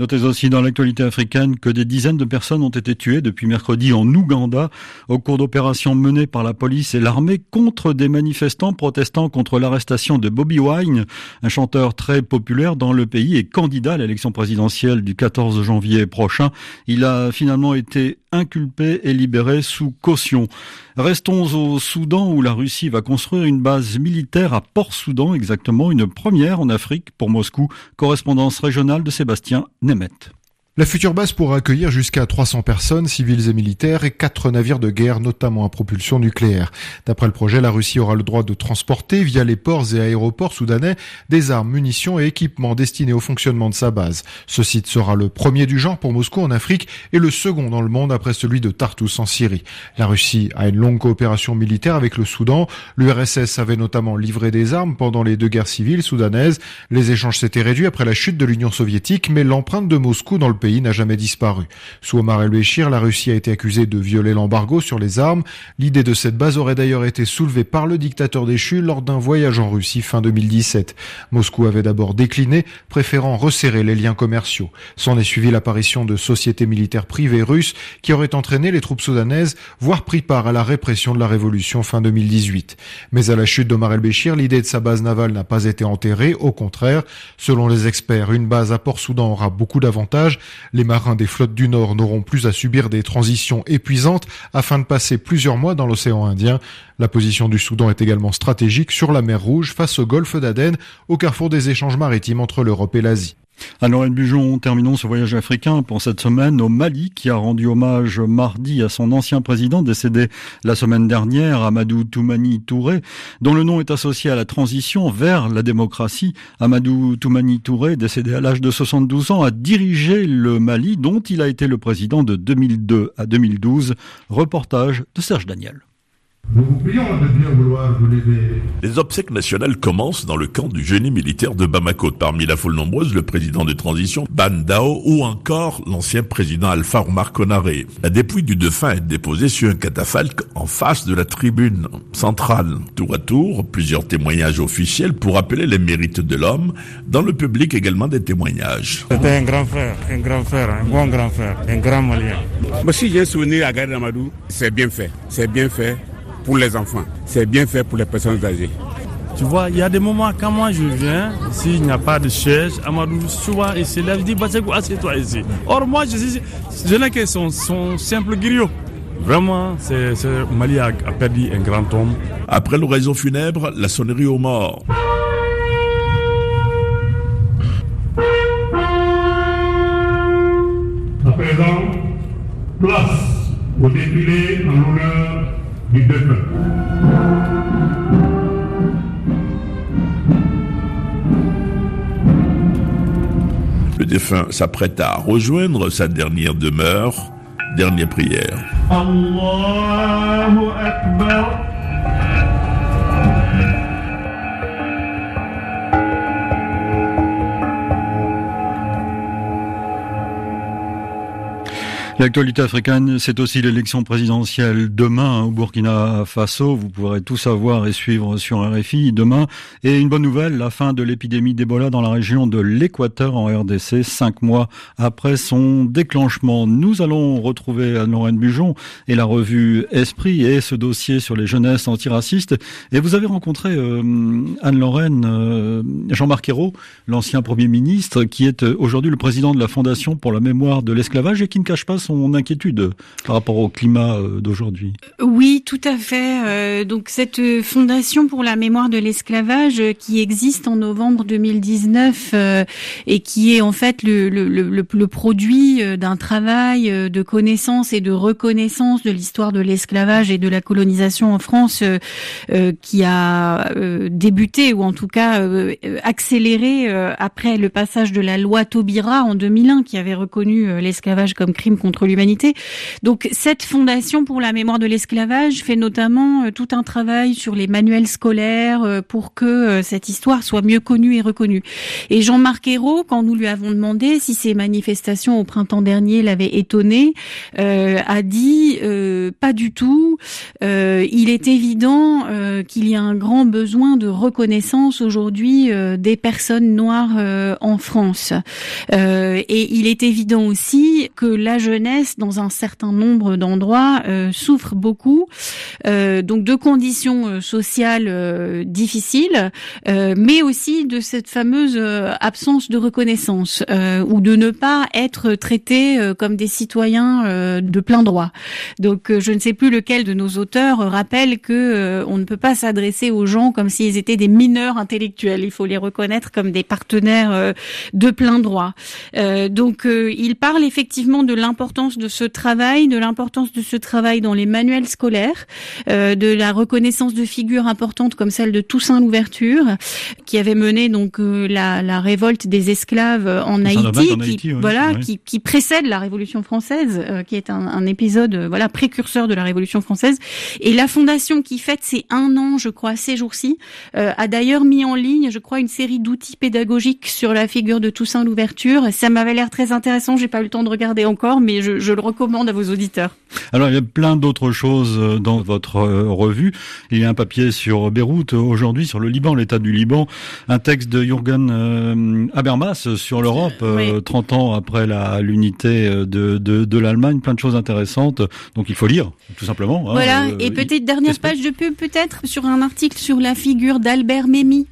Notez aussi dans l'actualité africaine que des dizaines de personnes ont été tuées depuis mercredi en Ouganda au cours d'opérations menées par la police et l'armée contre des manifestants protestant contre l'arrestation de Bobby Wine, un chanteur très populaire dans le pays et candidat à l'élection présidentielle du 14 janvier prochain. Il a finalement été inculpé et libéré sous caution. Restons au Soudan où la Russie va construire une base militaire à Port-Soudan, exactement une première en Afrique pour Moscou. Correspondance régionale de Sébastien Nemeth. La future base pourra accueillir jusqu'à 300 personnes, civils et militaires, et quatre navires de guerre, notamment à propulsion nucléaire. D'après le projet, la Russie aura le droit de transporter, via les ports et aéroports soudanais, des armes, munitions et équipements destinés au fonctionnement de sa base. Ce site sera le premier du genre pour Moscou en Afrique et le second dans le monde après celui de Tartus en Syrie. La Russie a une longue coopération militaire avec le Soudan. L'URSS avait notamment livré des armes pendant les deux guerres civiles soudanaises. Les échanges s'étaient réduits après la chute de l'Union soviétique, mais l'empreinte de Moscou dans le pays n'a jamais disparu. Sous Omar el-Béchir, la Russie a été accusée de violer l'embargo sur les armes. L'idée de cette base aurait d'ailleurs été soulevée par le dictateur déchu lors d'un voyage en Russie fin 2017. Moscou avait d'abord décliné, préférant resserrer les liens commerciaux. S'en est suivi l'apparition de sociétés militaires privées russes qui auraient entraîné les troupes soudanaises, voire pris part à la répression de la révolution fin 2018. Mais à la chute d'Omar el-Béchir, l'idée de sa base navale n'a pas été enterrée, au contraire. Selon les experts, une base à Port-Soudan aura beaucoup d'avantages. Les marins des flottes du Nord n'auront plus à subir des transitions épuisantes afin de passer plusieurs mois dans l'océan Indien. La position du Soudan est également stratégique sur la mer Rouge face au golfe d'Aden, au carrefour des échanges maritimes entre l'Europe et l'Asie. Lorraine Bujon, terminons ce voyage africain pour cette semaine au Mali qui a rendu hommage mardi à son ancien président décédé la semaine dernière, Amadou Toumani Touré, dont le nom est associé à la transition vers la démocratie. Amadou Toumani Touré, décédé à l'âge de 72 ans, a dirigé le Mali dont il a été le président de 2002 à 2012. Reportage de Serge Daniel. Nous vous prions de bien vouloir vous lever. Les obsèques nationales commencent dans le camp du génie militaire de Bamako. Parmi la foule nombreuse, le président de transition, Ban Dao, ou encore l'ancien président Alpha Omar Konaré. La dépouille du défunt est déposée sur un catafalque en face de la tribune centrale. Tour à tour, plusieurs témoignages officiels pour rappeler les mérites de l'homme. Dans le public également des témoignages. C'était un grand frère, un grand frère, un bon grand frère, un grand malien. Moi, si j'ai souvenir à Gare Amadou, c'est bien fait. C'est bien fait pour les enfants. C'est bien fait pour les personnes âgées. Tu vois, il y a des moments quand moi je viens, s'il n'y a pas de chaise, Amadou souvent il se lève, il dit Basseko, assieds-toi ici. Or moi je, je, je n'ai que son, son simple griot. Vraiment, c'est, Mali a, a, perdu un grand homme. Après l'oraison funèbre, la sonnerie aux morts. À présent, place au défilé en l'honneur du. Le défunt s'apprête à rejoindre sa dernière demeure, dernière prière. Allahu Akbar. L'actualité africaine, c'est aussi l'élection présidentielle demain au Burkina Faso. Vous pourrez tout savoir et suivre sur RFI demain. Et une bonne nouvelle, la fin de l'épidémie d'Ebola dans la région de l'Équateur en RDC, cinq mois après son déclenchement. Nous allons retrouver Anne-Lorraine Bujon et la revue Esprit et ce dossier sur les jeunesses antiracistes. Et vous avez rencontré euh, Anne-Lorraine euh, Jean-Marc Ayrault, l'ancien Premier ministre, qui est euh, aujourd'hui le président de la Fondation pour la mémoire de l'esclavage et qui ne cache pas son inquiétude par rapport au climat euh, d'aujourd'hui. Oui, tout à fait. Euh, donc cette fondation pour la mémoire de l'esclavage euh, qui existe en novembre 2019 et qui est en fait le produit d'un travail de connaissance et de reconnaissance de l'histoire de l'esclavage et de la colonisation en France qui a débuté ou en tout cas accéléré après le passage de la loi Taubira en 2001 qui avait reconnu l'esclavage comme crime contre l'humanité. Donc cette fondation pour la mémoire de l'esclavage fait notamment euh, tout un travail sur les manuels scolaires euh, pour que euh, cette histoire soit mieux connue et reconnue. Et Jean-Marc Ayrault, quand nous lui avons demandé si ces manifestations au printemps dernier l'avaient étonné, a dit pas du tout. il est évident qu'il y a un grand besoin de reconnaissance aujourd'hui des personnes noires en France. et il est évident aussi que la jeunesse dans un certain nombre d'endroits euh, souffrent beaucoup, euh, donc de conditions euh, sociales euh, difficiles, mais aussi de cette fameuse absence de reconnaissance ou de ne pas être traités comme des citoyens de plein droit. Donc je ne sais plus lequel de nos auteurs rappelle que on ne peut pas s'adresser aux gens comme s'ils étaient des mineurs intellectuels. Il faut les reconnaître comme des partenaires de plein droit. donc il parle effectivement de l'importance de ce travail, de l'importance de ce travail dans les manuels scolaires, euh, de la reconnaissance de figures importantes comme celle de Toussaint Louverture, qui avait mené donc euh, la, la, révolte des esclaves en Haïti, qui, voilà, qui, qui, précède la Révolution française, euh, qui est un, un épisode voilà précurseur de la Révolution française. Et la fondation qui fête ses un an, je crois, ces jours-ci, a d'ailleurs mis en ligne, je crois, une série d'outils pédagogiques sur la figure de Toussaint Louverture. Ça m'avait l'air très intéressant. J'ai pas eu le temps de regarder encore, mais je, le recommande à vos auditeurs. Alors il y a plein d'autres choses euh, dans votre euh, revue. Il y a un papier sur Beyrouth aujourd'hui, sur le Liban, l'état du Liban, un texte de Jürgen euh, Habermas sur l'Europe, 30 ans après l'unité de, de, l'Allemagne, plein de choses intéressantes. Donc il faut lire, tout simplement. Hein, voilà, et peut-être dernière page de pub peut-être sur un article sur la figure d'Albert Memmi,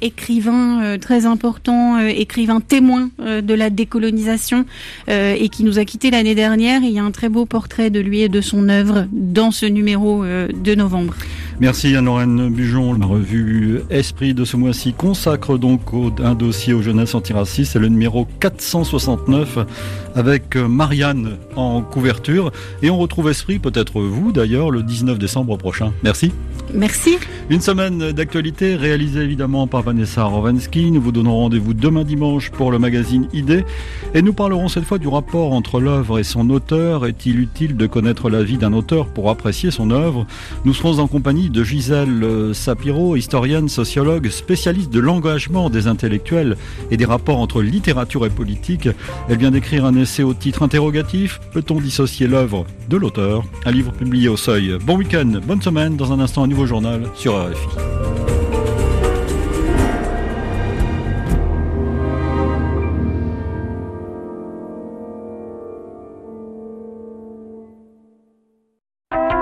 écrivain très important, écrivain témoin de la décolonisation et qui nous a quitté l'année dernière. il y a un très beau portrait de lui et de son œuvre dans ce numéro euh, de novembre. Merci Anne-Lorraine Bujon. La revue Esprit de ce mois-ci consacre donc un dossier aux jeunesses antiracistes. C'est le numéro 469 avec Marianne en couverture. Et on retrouve Esprit, peut-être vous d'ailleurs, le 19 décembre prochain. Merci. Merci. Une semaine d'actualité réalisée évidemment par Vanessa Rovansky. Nous vous donnons rendez-vous demain dimanche pour le magazine Idée. Et nous parlerons cette fois du rapport entre l'œuvre et son auteur. Est-il utile de connaître la vie d'un auteur pour apprécier son œuvre? Nous serons en compagnie de Gisèle euh, Sapiro, historienne, sociologue, spécialiste de l'engagement des intellectuels et des rapports entre littérature et politique. Elle vient d'écrire un essai au titre interrogatif Peut-on dissocier l'œuvre de l'auteur? Un livre publié au seuil. Bon week-end, bonne semaine, dans un instant un nouveau journal sur RFI.